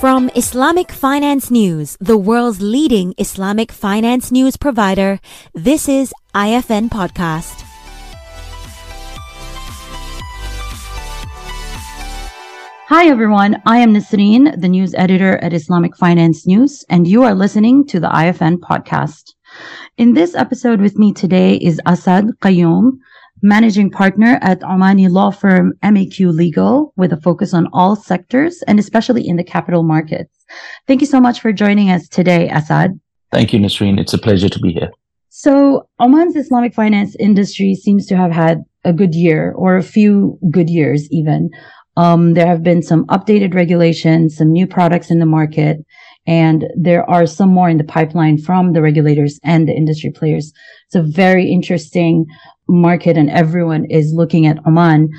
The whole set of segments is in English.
From Islamic Finance News, the world's leading Islamic finance news provider, this is IFN Podcast. Hi everyone, I am Nessreen, the news editor at Islamic Finance News, and you are listening to the IFN Podcast. In this episode with me today is Asad Qayyum, managing partner at Omani law firm MAQ Legal with a focus on all sectors and especially in the capital markets. Thank you so much for joining us today, Asad. Thank you, Nessreen. It's a pleasure to be here. So Oman's Islamic finance industry seems to have had a good year or a few good years even. Um, there have been some updated regulations, some new products in the market, and there are some more in the pipeline from the regulators and the industry players. It's a very interesting market and everyone is looking at Oman.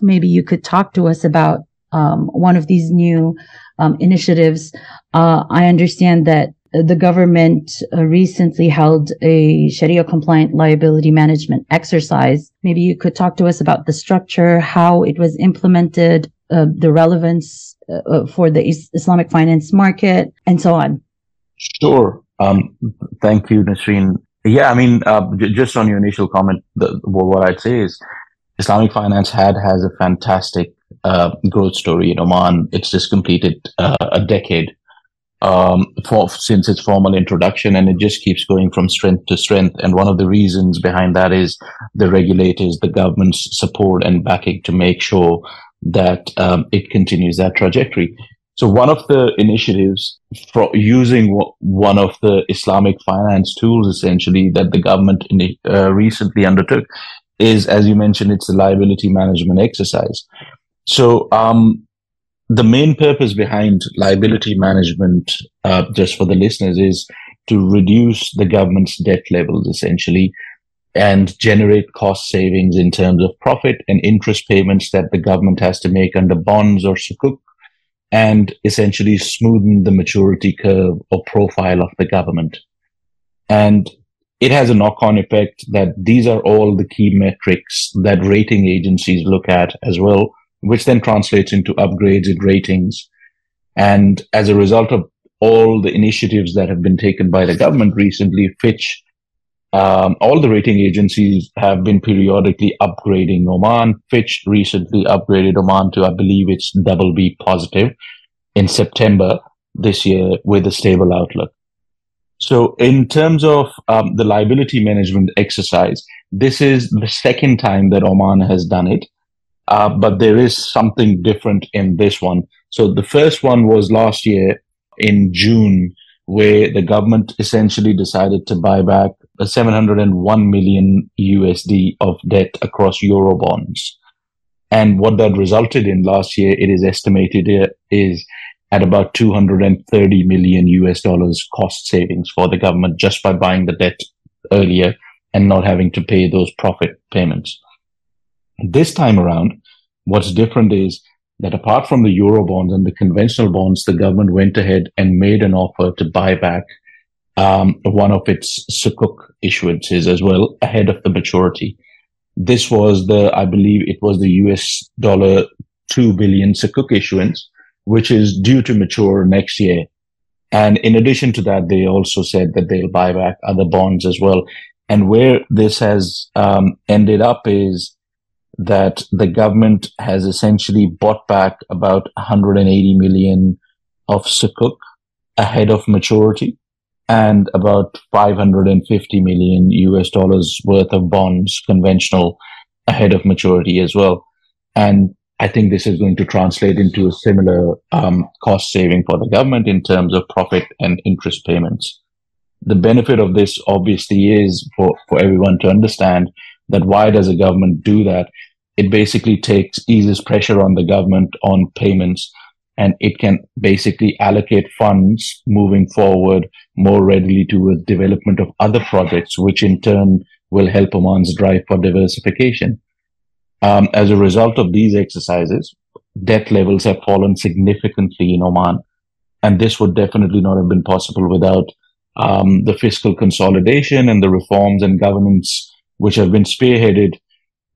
Maybe you could talk to us about um, one of these new um, initiatives. Uh, I understand that the government uh, recently held a Sharia compliant liability management exercise. Maybe you could talk to us about the structure, how it was implemented, uh, the relevance uh, uh for the is- Islamic finance market, and so on. Sure. Um, thank you, Nessreen. Yeah, I mean, uh, j- just on your initial comment, the, what I'd say is Islamic finance had has a fantastic uh, growth story in Oman. It's just completed uh, a decade um, for, since its formal introduction, and it just keeps going from strength to strength. And one of the reasons behind that is the regulators, the government's support and backing to make sure that um, it continues that trajectory. So one of the initiatives for using one of the Islamic finance tools, essentially that the government uh, recently undertook, is as you mentioned, it's a liability management exercise. So um, the main purpose behind liability management, uh, just for the listeners, is to reduce the government's debt levels, essentially, and generate cost savings in terms of profit and interest payments that the government has to make under bonds or sukuk and essentially smoothen the maturity curve or profile of the government. And it has a knock on effect that these are all the key metrics that rating agencies look at as well, which then translates into upgrades in ratings. And as a result of all the initiatives that have been taken by the government recently, Fitch um, all the rating agencies have been periodically upgrading Oman. Fitch recently upgraded Oman to, I believe it's double B positive in September this year with a stable outlook. So in terms of um, the liability management exercise, this is the second time that Oman has done it. Uh, but there is something different in this one. So the first one was last year in June, where the government essentially decided to buy back 701 million USD of debt across euro bonds. And what that resulted in last year, it is estimated uh, is at about 230 million US dollars cost savings for the government just by buying the debt earlier and not having to pay those profit payments. This time around, what's different is that apart from the euro bonds and the conventional bonds, the government went ahead and made an offer to buy back um, one of its sukuk issuances as well ahead of the maturity. This was the, I believe it was the US dollar 2 billion sukuk issuance, which is due to mature next year. And in addition to that, they also said that they'll buy back other bonds as well. And where this has um, ended up is that the government has essentially bought back about 180 million of sukuk ahead of maturity and about 550 million US dollars worth of bonds, conventional, ahead of maturity as well. And I think this is going to translate into a similar um, cost saving for the government in terms of profit and interest payments. The benefit of this obviously is for, for everyone to understand that why does a government do that? It basically takes, eases pressure on the government on payments and it can basically allocate funds moving forward more readily to the development of other projects, which in turn will help Oman's drive for diversification. Um, as a result of these exercises, debt levels have fallen significantly in Oman, and this would definitely not have been possible without um, the fiscal consolidation and the reforms and governance which have been spearheaded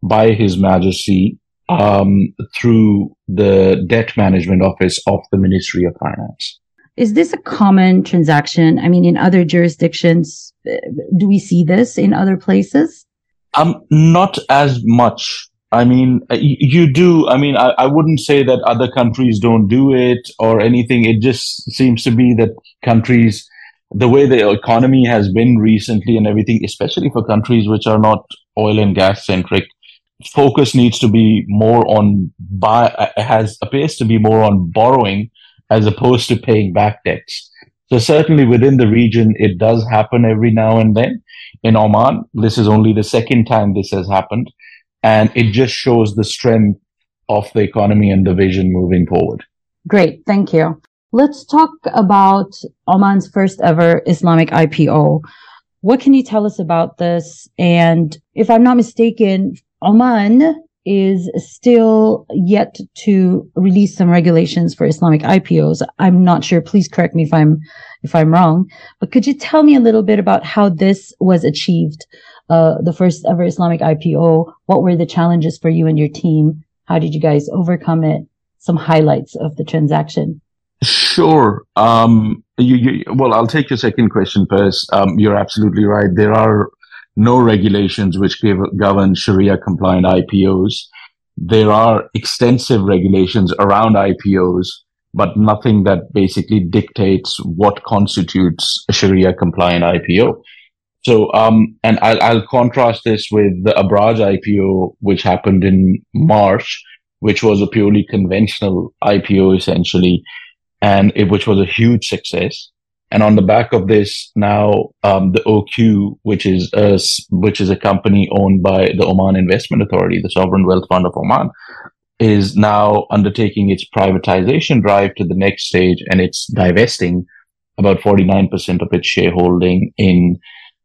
by His Majesty um, through the debt management office of the Ministry of Finance. Is this a common transaction? I mean, in other jurisdictions, uh, do we see this in other places? Um, not as much. I mean, uh, you do. I mean, I, I wouldn't say that other countries don't do it or anything. It just seems to be that countries, the way the economy has been recently and everything, especially for countries which are not oil and gas centric, focus needs to be more on buy, uh, has appears to be more on borrowing as opposed to paying back debts. So certainly within the region, it does happen every now and then. In Oman, this is only the second time this has happened. And it just shows the strength of the economy and the vision moving forward. Great. Thank you. Let's talk about Oman's first ever Islamic IPO. What can you tell us about this? And if I'm not mistaken, Oman is still yet to release some regulations for Islamic IPOs. I'm not sure. Please correct me if I'm if I'm wrong. But could you tell me a little bit about how this was achieved? Uh, the first ever Islamic IPO. What were the challenges for you and your team? How did you guys overcome it? Some highlights of the transaction. Sure. Um, you, you, well, I'll take your second question first. Um, you're absolutely right. There are no regulations which give, govern Sharia compliant IPOs. There are extensive regulations around IPOs, but nothing that basically dictates what constitutes a Sharia compliant IPO. So, um, and I'll, I'll contrast this with the Abraj IPO, which happened in March, which was a purely conventional IPO essentially, and it, which was a huge success. And on the back of this, now um, the OQ, which is a, which is a company owned by the Oman Investment Authority, the sovereign wealth fund of Oman, is now undertaking its privatization drive to the next stage, and it's divesting about 49% of its shareholding in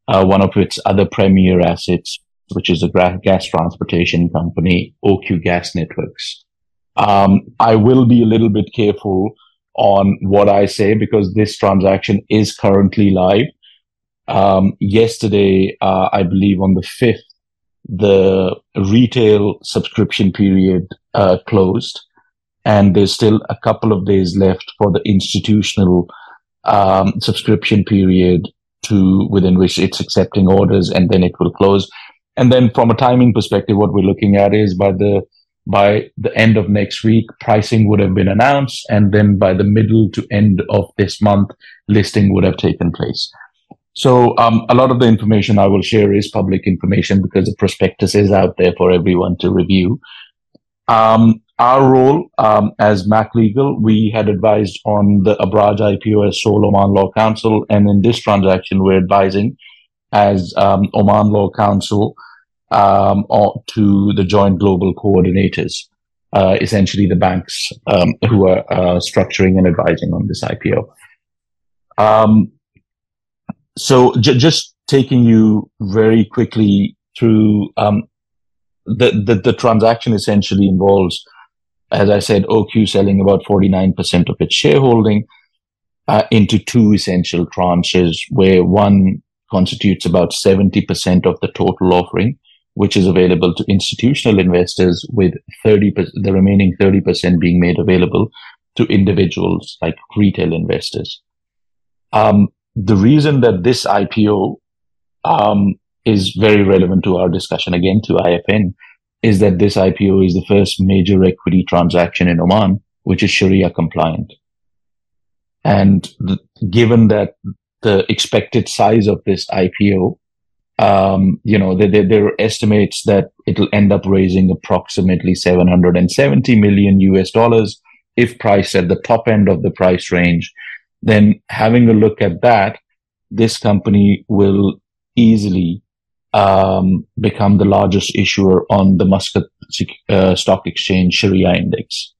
uh, one of its other premier assets, which is a gas transportation company, OQ Gas Networks. Um, I will be a little bit careful on what I say because this transaction is currently live. Um, yesterday, uh, I believe on the 5th, the retail subscription period uh, closed, and there's still a couple of days left for the institutional um, subscription period to within which it's accepting orders, and then it will close. And then, from a timing perspective, what we're looking at is by the by the end of next week, pricing would have been announced. And then by the middle to end of this month, listing would have taken place. So um, a lot of the information I will share is public information because the prospectus is out there for everyone to review. Um, our role um, as MAQ Legal, we had advised on the Abraj IPO as sole Oman Law Counsel, and in this transaction, we're advising as um, Oman Law Counsel um, or to the joint global coordinators, uh, essentially the banks um, who are uh, structuring and advising on this IPO. Um, so j- just taking you very quickly through um, the, the, the transaction essentially involves, as I said, OQ selling about 49% of its shareholding uh, into two essential tranches, where one constitutes about 70% of the total offering which is available to institutional investors with 30 the remaining 30% being made available to individuals like retail investors. Um, the reason that this IPO um, is very relevant to our discussion again to IFN is that this IPO is the first major equity transaction in Oman, which is Sharia compliant. And the, given that the expected size of this IPO um, you know, there, there are estimates that it'll end up raising approximately 770 million US dollars if priced at the top end of the price range. Then having a look at that, this company will easily um, become the largest issuer on the Muscat uh, Stock Exchange Sharia Index.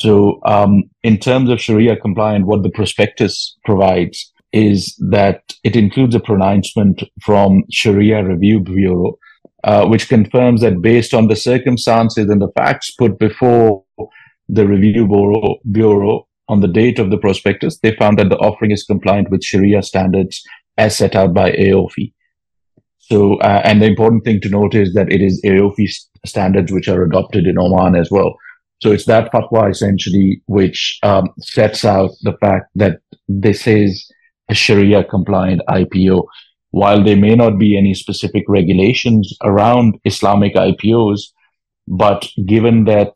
So, um, in terms of Sharia compliant, what the prospectus provides is that it includes a pronouncement from Sharia Review Bureau, uh, which confirms that based on the circumstances and the facts put before the Review Bureau, Bureau on the date of the prospectus, they found that the offering is compliant with Sharia standards as set out by AAOIFI. So, uh, and the important thing to note is that it is AAOIFI standards which are adopted in Oman as well. So it's that fatwa essentially which um, sets out the fact that this is a Sharia compliant IPO. While there may not be any specific regulations around Islamic IPOs, but given that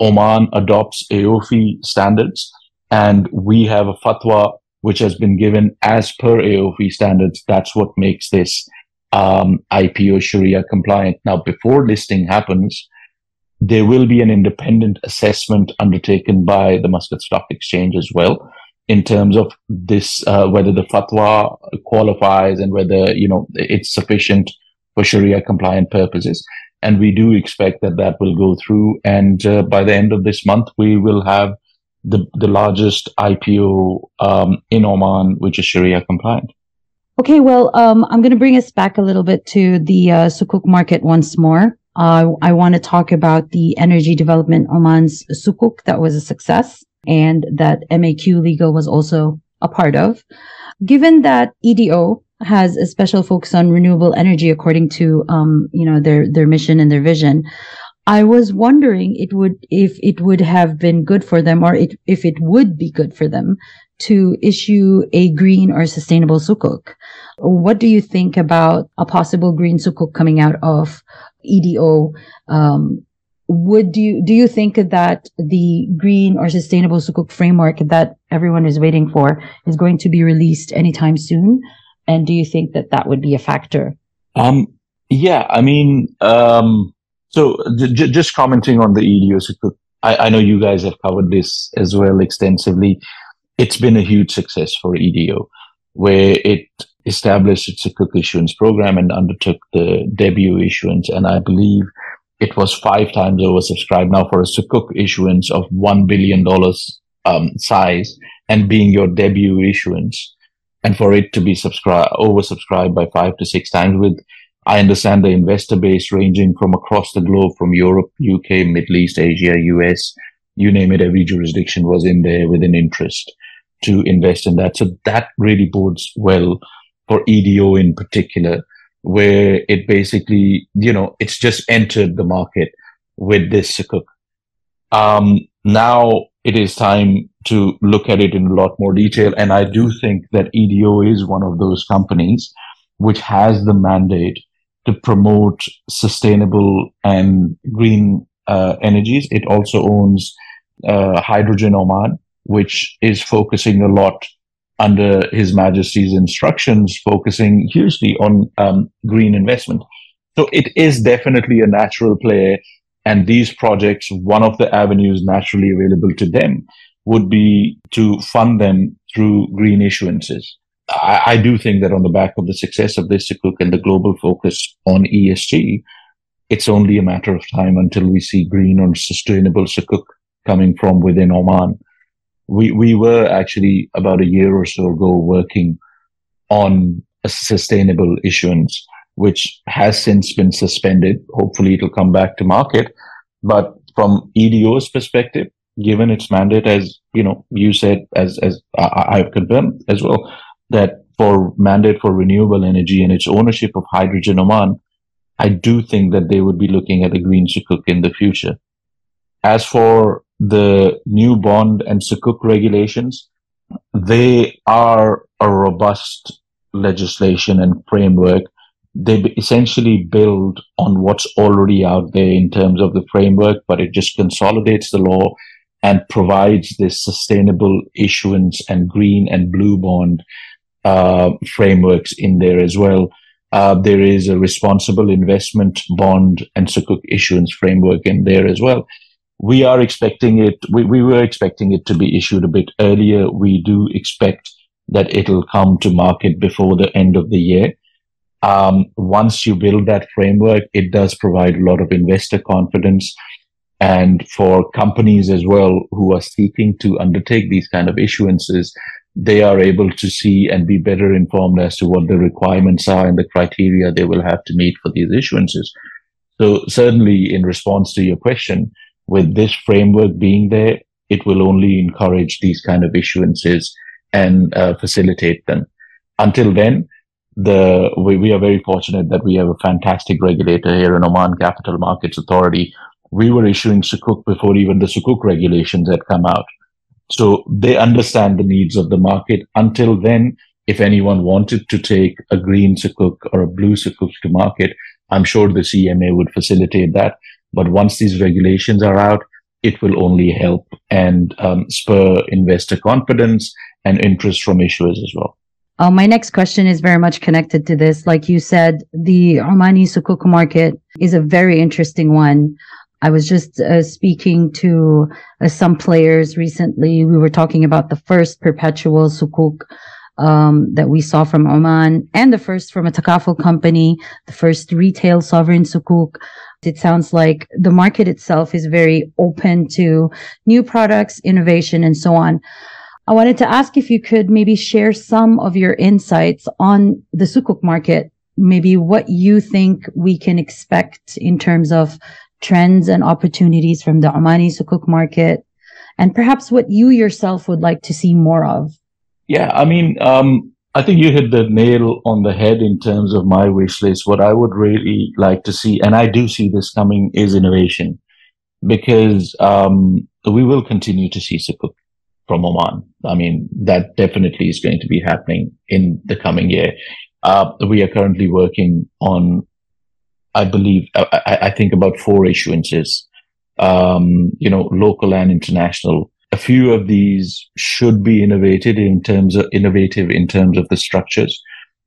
Oman adopts AAOIFI standards and we have a fatwa which has been given as per AAOIFI standards, that's what makes this um, IPO Sharia compliant. Now, before listing happens, there will be an independent assessment undertaken by the Muscat Stock Exchange as well in terms of this, uh, whether the fatwa qualifies and whether, you know, it's sufficient for Sharia compliant purposes. And we do expect that that will go through. And uh, by the end of this month, we will have the, the largest IPO um, in Oman, which is Sharia compliant. Okay, well, um, I'm going to bring us back a little bit to the uh, Sukuk market once more. Uh, I want to talk about the Energy Development Oman's Sukuk that was a success and that MAQ Legal was also a part of. Given that EDO has a special focus on renewable energy according to um, you know their their mission and their vision, I was wondering it would if it would have been good for them or it, if it would be good for them to issue a green or sustainable sukuk. What do you think about a possible green sukuk coming out of EDO? Um, would you do you think that the green or sustainable sukuk framework that everyone is waiting for is going to be released anytime soon? And do you think that that would be a factor? Um, yeah, I mean, um, so j- just commenting on the EDO sukuk, I, I know you guys have covered this as well extensively it's been a huge success for EDO, where it established its Sukuk issuance program and undertook the debut issuance. And I believe it was five times oversubscribed now for a Sukuk issuance of $1 billion um, size and being your debut issuance. And for it to be subscribed, oversubscribed by five to six times with, I understand the investor base ranging from across the globe, from Europe, UK, Middle East, Asia, US, you name it, every jurisdiction was in there with an interest to invest in that. So that really bodes well for EDO in particular, where it basically, you know, it's just entered the market with this sukuk. Um, now it is time to look at it in a lot more detail. And I do think that EDO is one of those companies which has the mandate to promote sustainable and green uh, energies. It also owns uh, Hydrogen Oman, which is focusing a lot under His Majesty's instructions, focusing hugely on um, green investment. So it is definitely a natural play. And these projects, one of the avenues naturally available to them would be to fund them through green issuances. I, I do think that on the back of the success of this Sukuk and the global focus on ESG, it's only a matter of time until we see green or sustainable Sukuk coming from within Oman we, we were actually about a year or so ago working on a sustainable issuance, which has since been suspended. Hopefully it'll come back to market. But from EDO's perspective, given its mandate, as you know, you said, as, as I, have confirmed as well, that for mandate for renewable energy and its ownership of hydrogen Oman, I do think that they would be looking at a green sukuk in the future. As for the new bond and sukuk regulations, they are a robust legislation and framework. They essentially build on what's already out there in terms of the framework, but it just consolidates the law and provides this sustainable issuance and green and blue bond uh, frameworks in there as well. Uh, there is a responsible investment bond and sukuk issuance framework in there as well we are expecting it, we, we were expecting it to be issued a bit earlier. We do expect that it'll come to market before the end of the year. Um, once you build that framework, it does provide a lot of investor confidence. And for companies as well who are seeking to undertake these kind of issuances, they are able to see and be better informed as to what the requirements are and the criteria they will have to meet for these issuances. So certainly in response to your question, with this framework being there, it will only encourage these kind of issuances and uh, facilitate them. Until then, the we, we are very fortunate that we have a fantastic regulator here in Oman Capital Markets Authority. We were issuing sukuk before even the sukuk regulations had come out. So they understand the needs of the market. Until then, if anyone wanted to take a green sukuk or a blue sukuk to market, I'm sure the CMA would facilitate that. But once these regulations are out, it will only help and um, spur investor confidence and interest from issuers as well. Uh, my next question is very much connected to this. Like you said, the Omani Sukuk market is a very interesting one. I was just uh, speaking to uh, some players recently. We were talking about the first perpetual Sukuk um, that we saw from Oman and the first from a Takaful company, the first retail sovereign Sukuk. It sounds like the market itself is very open to new products, innovation, and so on. I wanted to ask if you could maybe share some of your insights on the sukuk market, maybe what you think we can expect in terms of trends and opportunities from the Omani sukuk market, and perhaps what you yourself would like to see more of. Yeah, I mean, um, I think you hit the nail on the head in terms of my wish list. What I would really like to see, and I do see this coming, is innovation, because um, we will continue to see sukuk from Oman. I mean, that definitely is going to be happening in the coming year. Uh, we are currently working on, I believe, I, I think about four issuances, um, you know, local and international. A few of these should be innovated in terms of innovative in terms of the structures,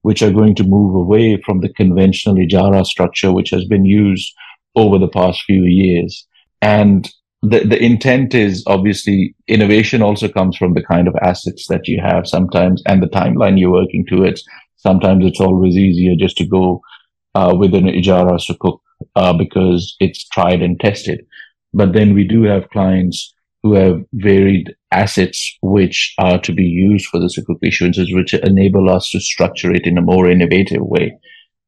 which are going to move away from the conventional ijara structure, which has been used over the past few years. And the, the intent is obviously innovation also comes from the kind of assets that you have sometimes and the timeline you're working towards. Sometimes it's always easier just to go uh, with an ijara sukuk uh, because it's tried and tested. But then we do have clients who have varied assets which are to be used for the sukuk issuances, which enable us to structure it in a more innovative way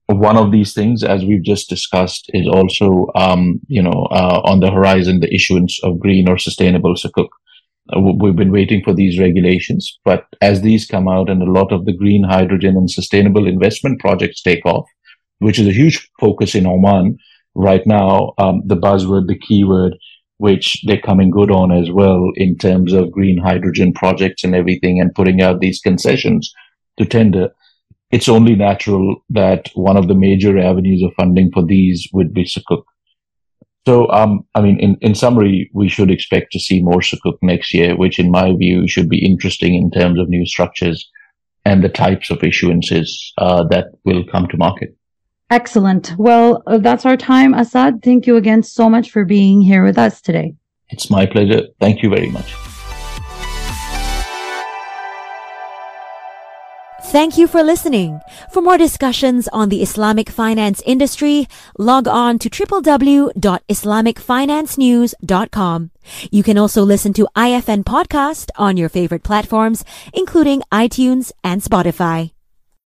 one of these things, as we've just discussed, is also, um, you know, uh, on the horizon, the issuance of green or sustainable sukuk. Uh, we've been waiting for these regulations, but as these come out and a lot of the green hydrogen and sustainable investment projects take off, which is a huge focus in Oman right now, um, the buzzword, the keyword, which they're coming good on as well in terms of green hydrogen projects and everything and putting out these concessions to tender it's only natural that one of the major avenues of funding for these would be Sukuk. So, um, I mean, in, in summary, we should expect to see more Sukuk next year, which in my view should be interesting in terms of new structures and the types of issuances uh, that will come to market. Excellent. Well, uh, that's our time. Asad, thank you again so much for being here with us today. It's my pleasure. Thank you very much. Thank you for listening. For more discussions on the Islamic finance industry, log on to www.islamicfinancenews.com. You can also listen to IFN podcast on your favorite platforms, including iTunes and Spotify.